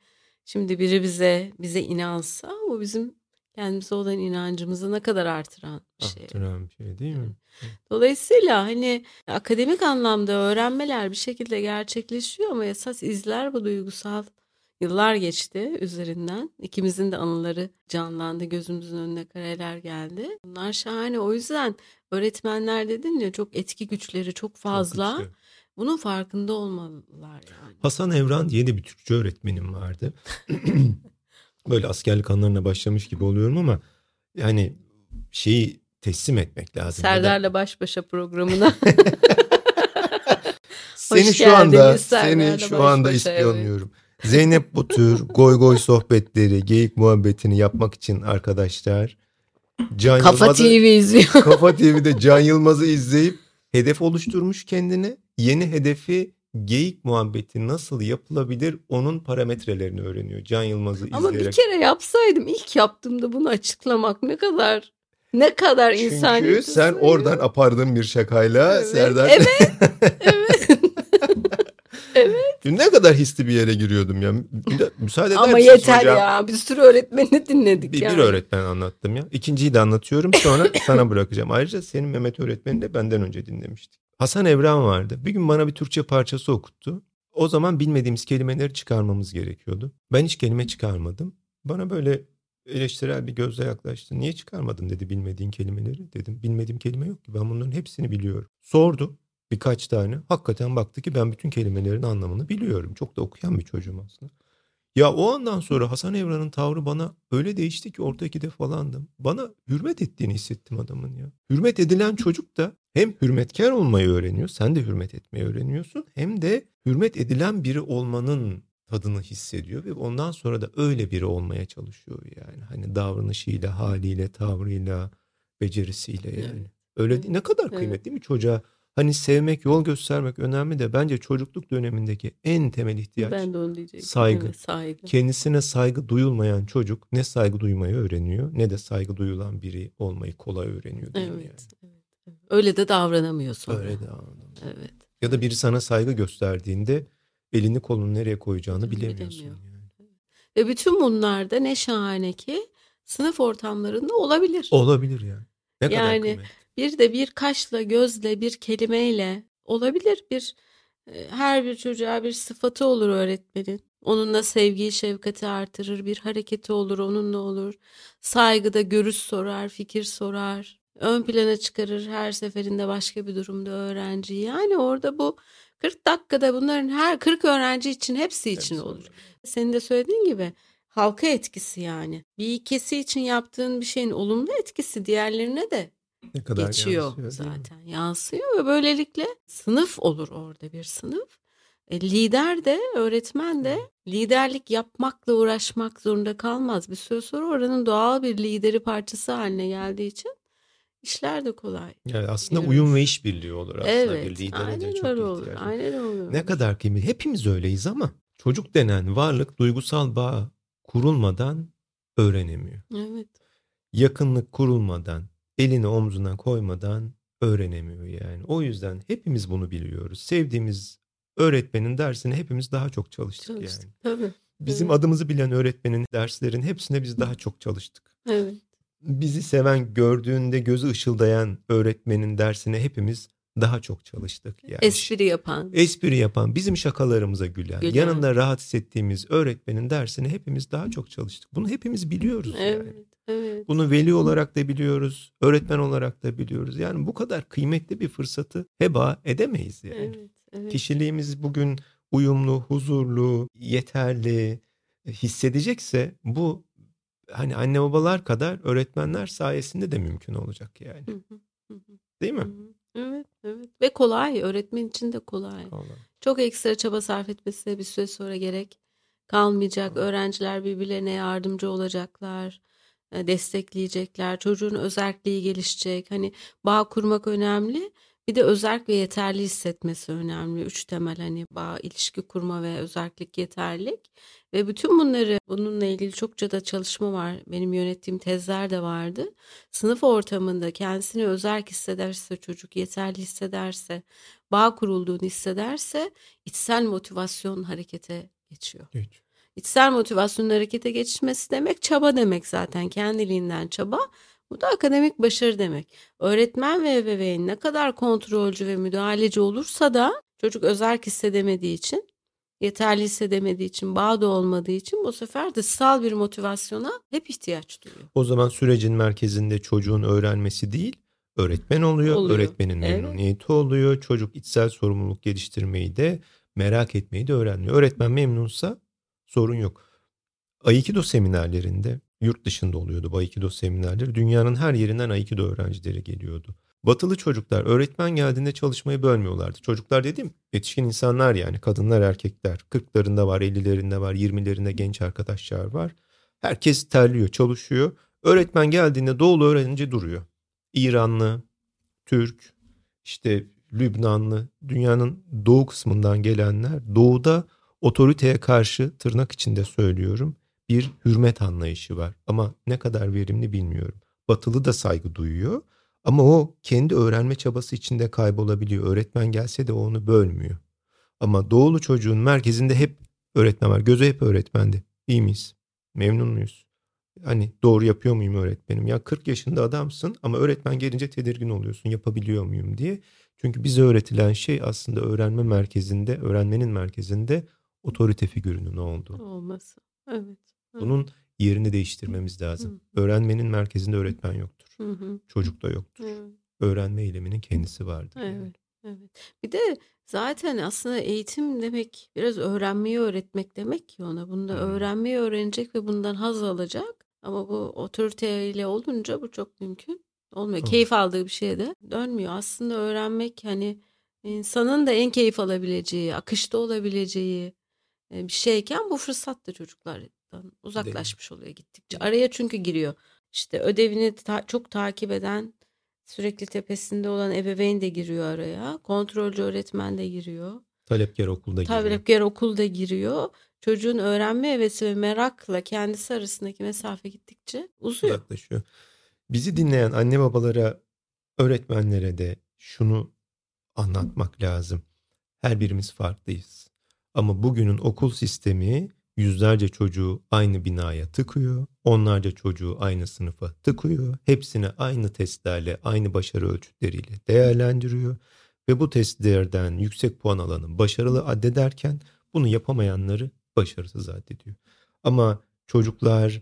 [SPEAKER 1] Şimdi biri bize bize inansa o bizim kendimize olan inancımızı ne kadar artıran bir şey.
[SPEAKER 2] Arttıran bir şey değil mi?
[SPEAKER 1] Dolayısıyla hani akademik anlamda öğrenmeler bir şekilde gerçekleşiyor ama esas izler bu duygusal yıllar geçti üzerinden. İkimizin de anıları canlandı, gözümüzün önüne kareler geldi. Bunlar şahane. O yüzden öğretmenler dedin ya çok etki güçleri çok fazla.
[SPEAKER 2] Çok.
[SPEAKER 1] Bunun farkında olmalılar yani.
[SPEAKER 2] Hasan Evran de bir Türkçe öğretmenim vardı. Böyle askerlik anlarına başlamış gibi oluyorum ama yani şeyi teslim etmek lazım.
[SPEAKER 1] Serdar'la baş başa programına.
[SPEAKER 2] Seni
[SPEAKER 1] Hoş
[SPEAKER 2] şu anda
[SPEAKER 1] geldiniz
[SPEAKER 2] seni
[SPEAKER 1] Serdar'la
[SPEAKER 2] şu anda ispiyonluyorum. Zeynep bu tür goy goy sohbetleri, geyik muhabbetini yapmak için arkadaşlar Can
[SPEAKER 1] Kafa
[SPEAKER 2] Yılmaz'ı-
[SPEAKER 1] TV izliyor.
[SPEAKER 2] Kafa TV'de Can Yılmaz'ı izleyip hedef oluşturmuş kendine. Yeni hedefi geyik muhabbeti nasıl yapılabilir onun parametrelerini öğreniyor. Can Yılmaz'ı
[SPEAKER 1] Ama
[SPEAKER 2] izleyerek.
[SPEAKER 1] bir kere yapsaydım ilk yaptığımda bunu açıklamak ne kadar ne kadar insan
[SPEAKER 2] Çünkü sen oradan apardığın bir şakayla
[SPEAKER 1] Evet,
[SPEAKER 2] Serdar.
[SPEAKER 1] evet, evet. evet.
[SPEAKER 2] Ne kadar hisli bir yere giriyordum ya. Müsaade eder
[SPEAKER 1] Ama yeter
[SPEAKER 2] hocam?
[SPEAKER 1] ya. Bir sürü öğretmeni dinledik
[SPEAKER 2] Bir,
[SPEAKER 1] yani.
[SPEAKER 2] bir öğretmen anlattım ya. İkinciyi de anlatıyorum sonra sana bırakacağım. Ayrıca senin Mehmet öğretmeni de benden önce dinlemiştik. Hasan Evran vardı. Bir gün bana bir Türkçe parçası okuttu. O zaman bilmediğimiz kelimeleri çıkarmamız gerekiyordu. Ben hiç kelime çıkarmadım. Bana böyle eleştirel bir gözle yaklaştı. Niye çıkarmadın dedi bilmediğin kelimeleri. Dedim bilmediğim kelime yok ki ben bunların hepsini biliyorum. Sordu. Birkaç tane. Hakikaten baktı ki ben bütün kelimelerin anlamını biliyorum. Çok da okuyan bir çocuğum aslında. Ya o andan sonra Hasan Evran'ın tavrı bana öyle değişti ki oradaki de falandım. Bana hürmet ettiğini hissettim adamın ya. Hürmet edilen çocuk da hem hürmetkar olmayı öğreniyor. Sen de hürmet etmeyi öğreniyorsun. Hem de hürmet edilen biri olmanın tadını hissediyor ve ondan sonra da öyle biri olmaya çalışıyor yani. Hani davranışıyla, haliyle, tavrıyla, becerisiyle yani.
[SPEAKER 1] Evet.
[SPEAKER 2] Öyle değil. Ne kadar
[SPEAKER 1] Evet.
[SPEAKER 2] kıymetli mi çocuğa? Hani sevmek, yol göstermek önemli de bence çocukluk dönemindeki en temel ihtiyaç
[SPEAKER 1] Ben de onu diyecektim.
[SPEAKER 2] saygı.
[SPEAKER 1] Evet, saygı.
[SPEAKER 2] kendisine saygı duyulmayan çocuk ne saygı duymayı öğreniyor ne de saygı duyulan biri olmayı kolay öğreniyor
[SPEAKER 1] Evet,
[SPEAKER 2] yani?
[SPEAKER 1] evet. Öyle de davranamıyor sonra.
[SPEAKER 2] Öyle de anladım.
[SPEAKER 1] Evet.
[SPEAKER 2] Ya da biri sana saygı gösterdiğinde elini kolunu nereye koyacağını bilemiyorsun.
[SPEAKER 1] Bilemiyor.
[SPEAKER 2] Yani.
[SPEAKER 1] Ve bütün bunlar da ne şahane ki sınıf ortamlarında olabilir.
[SPEAKER 2] Olabilir yani. Ne kadar
[SPEAKER 1] Yani
[SPEAKER 2] kıymetli.
[SPEAKER 1] Bir de bir kaşla, gözle, bir kelimeyle olabilir. Bir e, her bir çocuğa bir sıfatı olur öğretmenin. Onunla sevgiyi, şefkati artırır. Bir hareketi olur, onunla olur. Saygıda görüş sorar, fikir sorar. Ön plana çıkarır her seferinde başka bir durumda öğrenciyi. Yani orada bu 40 dakikada bunların her 40 öğrenci için hepsi için
[SPEAKER 2] Hepsi
[SPEAKER 1] olur. Senin de söylediğin gibi halka etkisi yani. Bir ikisi için yaptığın bir şeyin olumlu etkisi diğerlerine de
[SPEAKER 2] Ne kadar
[SPEAKER 1] geçiyor
[SPEAKER 2] yansıyor,
[SPEAKER 1] zaten. Yansıyor ve böylelikle sınıf olur orada bir sınıf. E, lider de öğretmen de liderlik yapmakla uğraşmak zorunda kalmaz. Bir süre sonra oranın doğal bir lideri parçası haline geldiği için işler de kolay.
[SPEAKER 2] Yani aslında
[SPEAKER 1] Görüyoruz.
[SPEAKER 2] uyum ve işbirliği olur aslında.
[SPEAKER 1] evet,
[SPEAKER 2] bir lidere
[SPEAKER 1] aynen
[SPEAKER 2] de çok
[SPEAKER 1] öyle olur. Aynen öyle.
[SPEAKER 2] Ne kadar kıymetli. Hepimiz öyleyiz ama çocuk denen varlık duygusal bağ kurulmadan öğrenemiyor.
[SPEAKER 1] Evet.
[SPEAKER 2] Yakınlık kurulmadan, elini omzuna koymadan öğrenemiyor yani. O yüzden hepimiz bunu biliyoruz. Sevdiğimiz öğretmenin dersine hepimiz daha çok çalıştık,
[SPEAKER 1] Çalıştık.
[SPEAKER 2] yani.
[SPEAKER 1] Tabii.
[SPEAKER 2] Bizim
[SPEAKER 1] Evet.
[SPEAKER 2] adımızı bilen öğretmenin derslerin hepsine biz daha çok çalıştık.
[SPEAKER 1] Evet.
[SPEAKER 2] Bizi seven, gördüğünde gözü ışıldayan öğretmenin dersine hepimiz daha çok çalıştık. Yani
[SPEAKER 1] Espri yapan.
[SPEAKER 2] espri yapan, bizim şakalarımıza gülen,
[SPEAKER 1] Gülen.
[SPEAKER 2] yanında rahat hissettiğimiz öğretmenin dersine hepimiz daha çok çalıştık. Bunu hepimiz biliyoruz yani.
[SPEAKER 1] Evet. Evet.
[SPEAKER 2] Bunu veli olarak da biliyoruz, öğretmen olarak da biliyoruz. Yani bu kadar kıymetli bir fırsatı heba edemeyiz yani.
[SPEAKER 1] Evet. Evet.
[SPEAKER 2] Kişiliğimiz bugün uyumlu, huzurlu, yeterli e, hissedecekse bu hani anne babalar kadar öğretmenler sayesinde de mümkün olacak yani.
[SPEAKER 1] Hı, hı hı.
[SPEAKER 2] Değil mi?
[SPEAKER 1] Hı hı. Evet, evet. Ve kolay. Öğretmen için de kolay.
[SPEAKER 2] Allah.
[SPEAKER 1] Çok ekstra çaba sarf etmesine bir süre sonra gerek kalmayacak. Öğrenciler birbirlerine yardımcı olacaklar, e, destekleyecekler. Çocuğun özerkliği gelişecek. Hani bağ kurmak önemli. Bir de özerk ve yeterli hissetmesi önemli. Üç temel hani bağ, ilişki kurma ve özerklik, yeterlik. Ve bütün bunları bununla ilgili çokça da çalışma var. Benim yönettiğim tezler de vardı. Sınıf ortamında kendisini özerk hissederse çocuk, yeterli hissederse, bağ kurulduğunu hissederse içsel motivasyon harekete geçiyor.
[SPEAKER 2] Hiç.
[SPEAKER 1] İçsel motivasyonun harekete geçmesi demek çaba demek zaten kendiliğinden çaba. Bu da akademik başarı demek. Öğretmen ve ebeveyn ne kadar kontrolcü ve müdahaleci olursa da çocuk özerk hissedemediği için, yeterli hissedemediği için, bağ da olmadığı için bu sefer dışsal bir motivasyona hep ihtiyaç duyuyor.
[SPEAKER 2] O zaman sürecin merkezinde çocuğun öğrenmesi değil, öğretmen oluyor.
[SPEAKER 1] Oluyor.
[SPEAKER 2] Öğretmenin
[SPEAKER 1] Evet.
[SPEAKER 2] memnuniyeti oluyor. Çocuk içsel sorumluluk geliştirmeyi de merak etmeyi de öğreniyor. Öğretmen memnunsa sorun yok. Aikido seminerlerinde yurt dışında oluyordu bu Aikido seminerleri. Dünyanın her yerinden Aikido öğrencileri geliyordu. Batılı çocuklar öğretmen geldiğinde çalışmayı bölmüyorlardı. Çocuklar dediğim yetişkin insanlar yani kadınlar erkekler. 40'larında var 50'lerinde var 20'lerinde genç arkadaşlar var. Herkes terliyor çalışıyor. Öğretmen geldiğinde doğulu öğrenci duruyor. İranlı, Türk, işte Lübnanlı, dünyanın doğu kısmından gelenler doğuda otoriteye karşı tırnak içinde söylüyorum bir hürmet anlayışı var. Ama ne kadar verimli bilmiyorum. Batılı da saygı duyuyor ama o kendi öğrenme çabası içinde kaybolabiliyor. Öğretmen gelse de onu bölmüyor. Ama doğulu çocuğun merkezinde hep öğretmen var. Gözü hep öğretmendi. İyi miyiz? Memnun muyuz? Hani doğru yapıyor muyum öğretmenim? Ya 40 yaşında adamsın ama öğretmen gelince tedirgin oluyorsun. Yapabiliyor muyum diye. Çünkü bize öğretilen şey aslında öğrenme merkezinde, öğrenmenin merkezinde otorite figürünün olduğu.
[SPEAKER 1] Olması. Evet.
[SPEAKER 2] Bunun yerini değiştirmemiz lazım.
[SPEAKER 1] Hı.
[SPEAKER 2] Öğrenmenin merkezinde öğretmen yoktur.
[SPEAKER 1] Hı hı.
[SPEAKER 2] Çocuk da yoktur.
[SPEAKER 1] Evet.
[SPEAKER 2] Öğrenme eyleminin kendisi vardır. yani.
[SPEAKER 1] Evet. Evet. Bir de zaten aslında eğitim demek biraz öğrenmeyi öğretmek demek ki ona. Bunda
[SPEAKER 2] Hmm.
[SPEAKER 1] öğrenmeyi öğrenecek ve bundan haz alacak. Ama bu otoriteyle olunca bu çok mümkün olmuyor.
[SPEAKER 2] Doğru.
[SPEAKER 1] Keyif aldığı bir şeye de dönmüyor. Aslında öğrenmek hani insanın da en keyif alabileceği, akışta olabileceği e, bir şeyken bu fırsat da çocuklardan uzaklaşmış oluyor gittikçe. Araya çünkü giriyor. İşte ödevini ta- çok takip eden, sürekli tepesinde olan ebeveyn de giriyor araya. Kontrolcü öğretmen de giriyor.
[SPEAKER 2] Talepkar okulda giriyor.
[SPEAKER 1] Talepkar okul da giriyor. Çocuğun öğrenme hevesi ve merakla kendisi arasındaki mesafe gittikçe uzuyor.
[SPEAKER 2] uzaklaşıyor. Bizi dinleyen anne babalara, öğretmenlere de şunu anlatmak lazım. Her birimiz farklıyız. Ama bugünün okul sistemi yüzlerce çocuğu aynı binaya tıkıyor. Onlarca çocuğu aynı sınıfa tıkıyor. Hepsini aynı testlerle, aynı başarı ölçütleriyle değerlendiriyor. Ve bu testlerden yüksek puan alanı başarılı addederken bunu yapamayanları başarısız addediyor. Ama çocuklar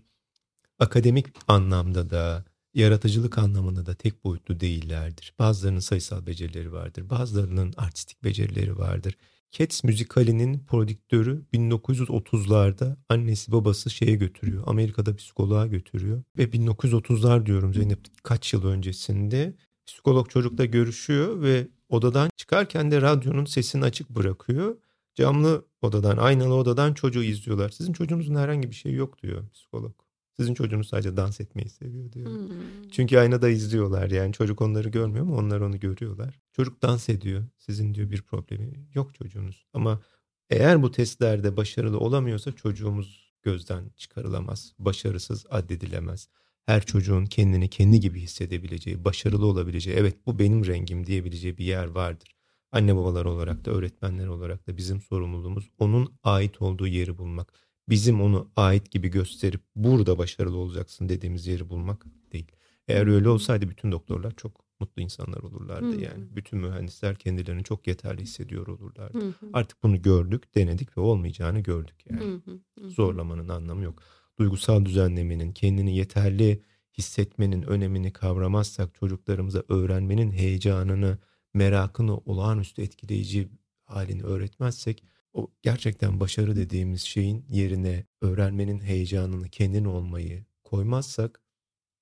[SPEAKER 2] akademik anlamda da yaratıcılık anlamında da tek boyutlu değillerdir. Bazılarının sayısal becerileri vardır. Bazılarının artistik becerileri vardır. Cats müzikalinin prodüktörü 1930'larda annesi babası şeye götürüyor. Amerika'da psikoloğa götürüyor. Ve 1930'lar diyorum Zeynep kaç yıl öncesinde psikolog çocukla görüşüyor ve odadan çıkarken de radyonun sesini açık bırakıyor. Camlı odadan, aynalı odadan çocuğu izliyorlar. Sizin çocuğunuzun herhangi bir şey yok diyor psikolog. Sizin çocuğunuz sadece dans etmeyi seviyor diyor.
[SPEAKER 1] Hmm.
[SPEAKER 2] Çünkü aynada izliyorlar yani çocuk onları görmüyor ama onlar onu görüyorlar. Çocuk dans ediyor. Sizin diyor bir problemi yok çocuğunuz. Ama eğer bu testlerde başarılı olamıyorsa çocuğumuz gözden çıkarılamaz. Başarısız addedilemez. Her çocuğun kendini kendi gibi hissedebileceği, başarılı olabileceği, evet bu benim rengim diyebileceği bir yer vardır. Anne babalar olarak da öğretmenler olarak da bizim sorumluluğumuz onun ait olduğu yeri bulmak. Bizim onu ait gibi gösterip burada başarılı olacaksın dediğimiz yeri bulmak değil. Eğer öyle olsaydı bütün doktorlar çok mutlu insanlar olurlardı
[SPEAKER 1] Hı.
[SPEAKER 2] yani. Bütün mühendisler kendilerini çok yeterli hissediyor olurlardı.
[SPEAKER 1] Hı hı.
[SPEAKER 2] Artık bunu gördük, denedik ve olmayacağını gördük yani.
[SPEAKER 1] Hı hı. Hı hı.
[SPEAKER 2] Zorlamanın anlamı yok. Duygusal düzenlemenin, kendini yeterli hissetmenin önemini kavramazsak çocuklarımıza öğrenmenin heyecanını, merakını olağanüstü etkileyici halini öğretmezsek o gerçekten başarı dediğimiz şeyin yerine öğrenmenin heyecanını, kendin olmayı koymazsak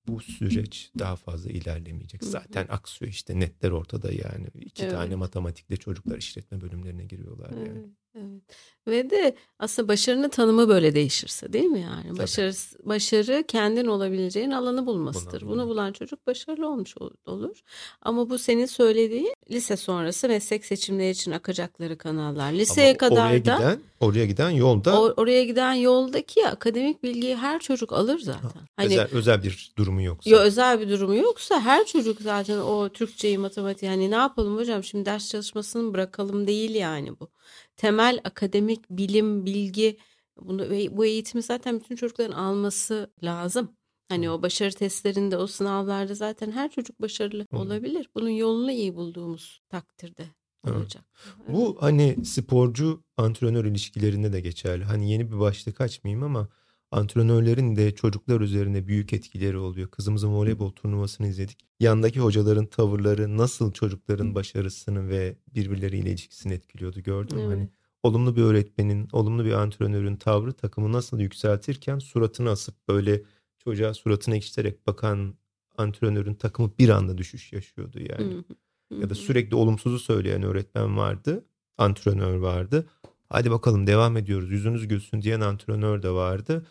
[SPEAKER 2] bu süreç daha fazla ilerlemeyecek. Zaten aksıyor işte netler ortada yani. İki
[SPEAKER 1] Evet.
[SPEAKER 2] tane matematikte çocuklar işletme bölümlerine giriyorlar yani.
[SPEAKER 1] Evet. Ve de aslında başarının tanımı böyle değişirse değil mi yani? Başarı, başarı kendin olabileceğin alanı bulmasıdır.
[SPEAKER 2] Bunu
[SPEAKER 1] bulan çocuk başarılı olmuş ol- olur. Ama bu senin söylediğin lise sonrası meslek seçimleri için akacakları kanallar. Liseye
[SPEAKER 2] Ama
[SPEAKER 1] kadar
[SPEAKER 2] oraya
[SPEAKER 1] da
[SPEAKER 2] giden, oraya giden yolda
[SPEAKER 1] or- oraya giden yoldaki akademik bilgiyi her çocuk alır zaten. Hani
[SPEAKER 2] özel, özel bir durumu yoksa.
[SPEAKER 1] Yo özel bir durumu yoksa her çocuk zaten o Türkçeyi, matematiği hani ne yapalım hocam şimdi ders çalışmasını bırakalım değil yani bu. Temel akademik bilim, bilgi bunu ve bu eğitimi zaten bütün çocukların alması lazım. Hani o başarı testlerinde, o sınavlarda zaten her çocuk başarılı
[SPEAKER 2] Hı.
[SPEAKER 1] olabilir. Bunun yolunu iyi bulduğumuz takdirde
[SPEAKER 2] Evet.
[SPEAKER 1] olacak.
[SPEAKER 2] Bu hani sporcu antrenör ilişkilerinde de geçerli. Hani yeni bir başlık açmayayım ama antrenörlerin de çocuklar üzerine büyük etkileri oluyor. Kızımızın voleybol turnuvasını izledik. Yandaki hocaların tavırları nasıl çocukların başarısını ve birbirleriyle ilişkisini etkiliyordu gördün mü?
[SPEAKER 1] Evet.
[SPEAKER 2] Hani olumlu bir öğretmenin, olumlu bir antrenörün tavrı takımı nasıl yükseltirken suratını asıp böyle çocuğa suratını ekşiterek bakan antrenörün takımı bir anda düşüş yaşıyordu yani.
[SPEAKER 1] Hı hı. Hı
[SPEAKER 2] Ya da sürekli olumsuzu söyleyen öğretmen vardı, antrenör vardı. Hadi bakalım devam ediyoruz, yüzünüz gülsün diyen antrenör de vardı.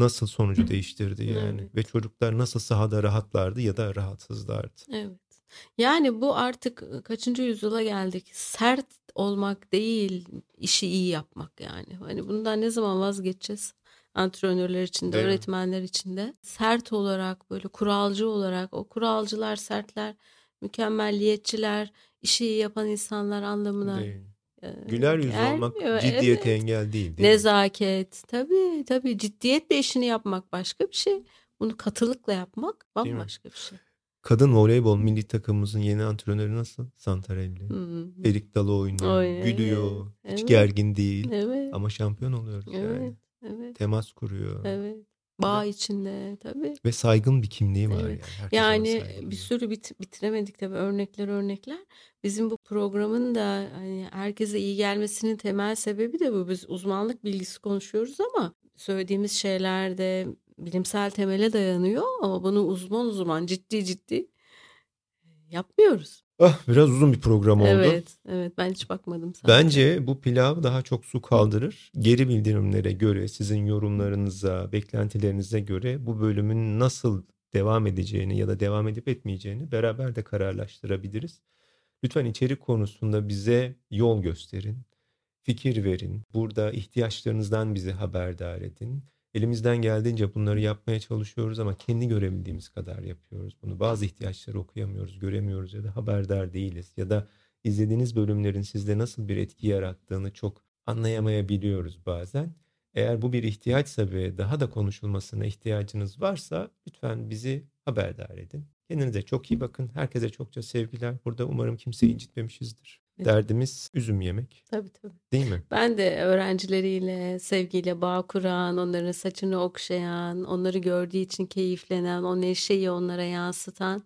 [SPEAKER 2] Nasıl sonucu değiştirdi yani
[SPEAKER 1] Evet.
[SPEAKER 2] ve çocuklar nasıl sahada rahatlardı ya da rahatsızlardı.
[SPEAKER 1] Evet. Yani bu artık kaçıncı yüzyıla geldik? Sert olmak değil, işi iyi yapmak yani. Hani bundan ne zaman vazgeçeceğiz? Antrenörler için de,
[SPEAKER 2] mi?
[SPEAKER 1] öğretmenler için de. Sert olarak, böyle kuralcı olarak, o kuralcılar, sertler, mükemmelliyetçiler, işi iyi yapan insanlar anlamına
[SPEAKER 2] Değil.
[SPEAKER 1] E,
[SPEAKER 2] Güler olmak
[SPEAKER 1] gelmiyor.
[SPEAKER 2] ciddiyete
[SPEAKER 1] Evet.
[SPEAKER 2] engel değil. değil mi?
[SPEAKER 1] Nezaket, tabii tabii ciddiyetle işini yapmak başka bir şey. Bunu katılıkla yapmak
[SPEAKER 2] mi?
[SPEAKER 1] bambaşka bir şey.
[SPEAKER 2] Kadın voleybol milli takımımızın yeni antrenörü nasıl? Santarelli. Erik Dalı oynuyor,
[SPEAKER 1] Oy,
[SPEAKER 2] gülüyor, hiç
[SPEAKER 1] evet.
[SPEAKER 2] gergin değil
[SPEAKER 1] Evet.
[SPEAKER 2] ama şampiyon oluyoruz yani.
[SPEAKER 1] Evet. Evet.
[SPEAKER 2] Temas kuruyor.
[SPEAKER 1] Evet. Bağ içinde tabii.
[SPEAKER 2] Ve saygın bir kimliği var
[SPEAKER 1] Evet.
[SPEAKER 2] yani.
[SPEAKER 1] Yani bir sürü bit- bitiremedik tabii örnekler örnekler. Bizim bu programın da hani herkese iyi gelmesinin temel sebebi de bu. Biz uzmanlık bilgisi konuşuyoruz ama söylediğimiz şeyler de bilimsel temele dayanıyor ama bunu uzman uzman ciddi ciddi yapmıyoruz.
[SPEAKER 2] Ah biraz uzun bir program oldu.
[SPEAKER 1] Evet, evet ben hiç bakmadım sadece.
[SPEAKER 2] Bence bu pilav daha çok su kaldırır. Geri bildirimlere göre, sizin yorumlarınıza, beklentilerinize göre bu bölümün nasıl devam edeceğini ya da devam edip etmeyeceğini beraber de kararlaştırabiliriz. Lütfen içerik konusunda bize yol gösterin, fikir verin. Burada ihtiyaçlarınızdan bizi haberdar edin. Elimizden geldiğince bunları yapmaya çalışıyoruz ama kendi görebildiğimiz kadar yapıyoruz bunu. Bazı ihtiyaçları okuyamıyoruz, göremiyoruz ya da haberdar değiliz ya da izlediğiniz bölümlerin sizde nasıl bir etki yarattığını çok anlayamayabiliyoruz bazen. Eğer bu bir ihtiyaçsa ve daha da konuşulmasına ihtiyacınız varsa lütfen bizi haberdar edin. Kendinize çok iyi bakın. Herkese çokça sevgiler. Burada umarım kimseyi incitmemişizdir.
[SPEAKER 1] Evet.
[SPEAKER 2] Derdimiz üzüm yemek.
[SPEAKER 1] Tabii tabii.
[SPEAKER 2] Değil mi?
[SPEAKER 1] Ben de öğrencileriyle sevgiyle bağ kuran, onların saçını okşayan, onları gördüğü için keyiflenen, o neşeyi onlara yansıtan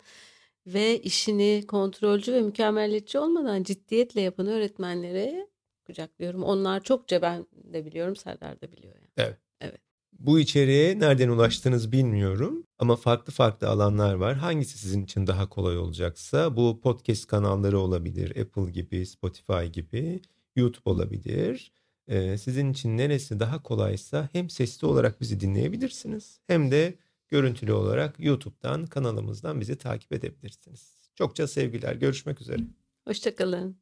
[SPEAKER 1] ve işini kontrolcü ve mükemmeliyetçi olmadan ciddiyetle yapan öğretmenlere kucaklıyorum. Onlar çokça ben de biliyorum, Serdar da biliyor. Yani.
[SPEAKER 2] Bu içeriğe nereden ulaştınız bilmiyorum ama farklı farklı alanlar var. Hangisi sizin için daha kolay olacaksa bu podcast kanalları olabilir. Apple gibi, Spotify gibi, YouTube olabilir. Ee, sizin için neresi daha kolaysa hem sesli olarak bizi dinleyebilirsiniz hem de görüntülü olarak YouTube'dan kanalımızdan bizi takip edebilirsiniz. Çokça sevgiler. Görüşmek üzere.
[SPEAKER 1] Hoşçakalın.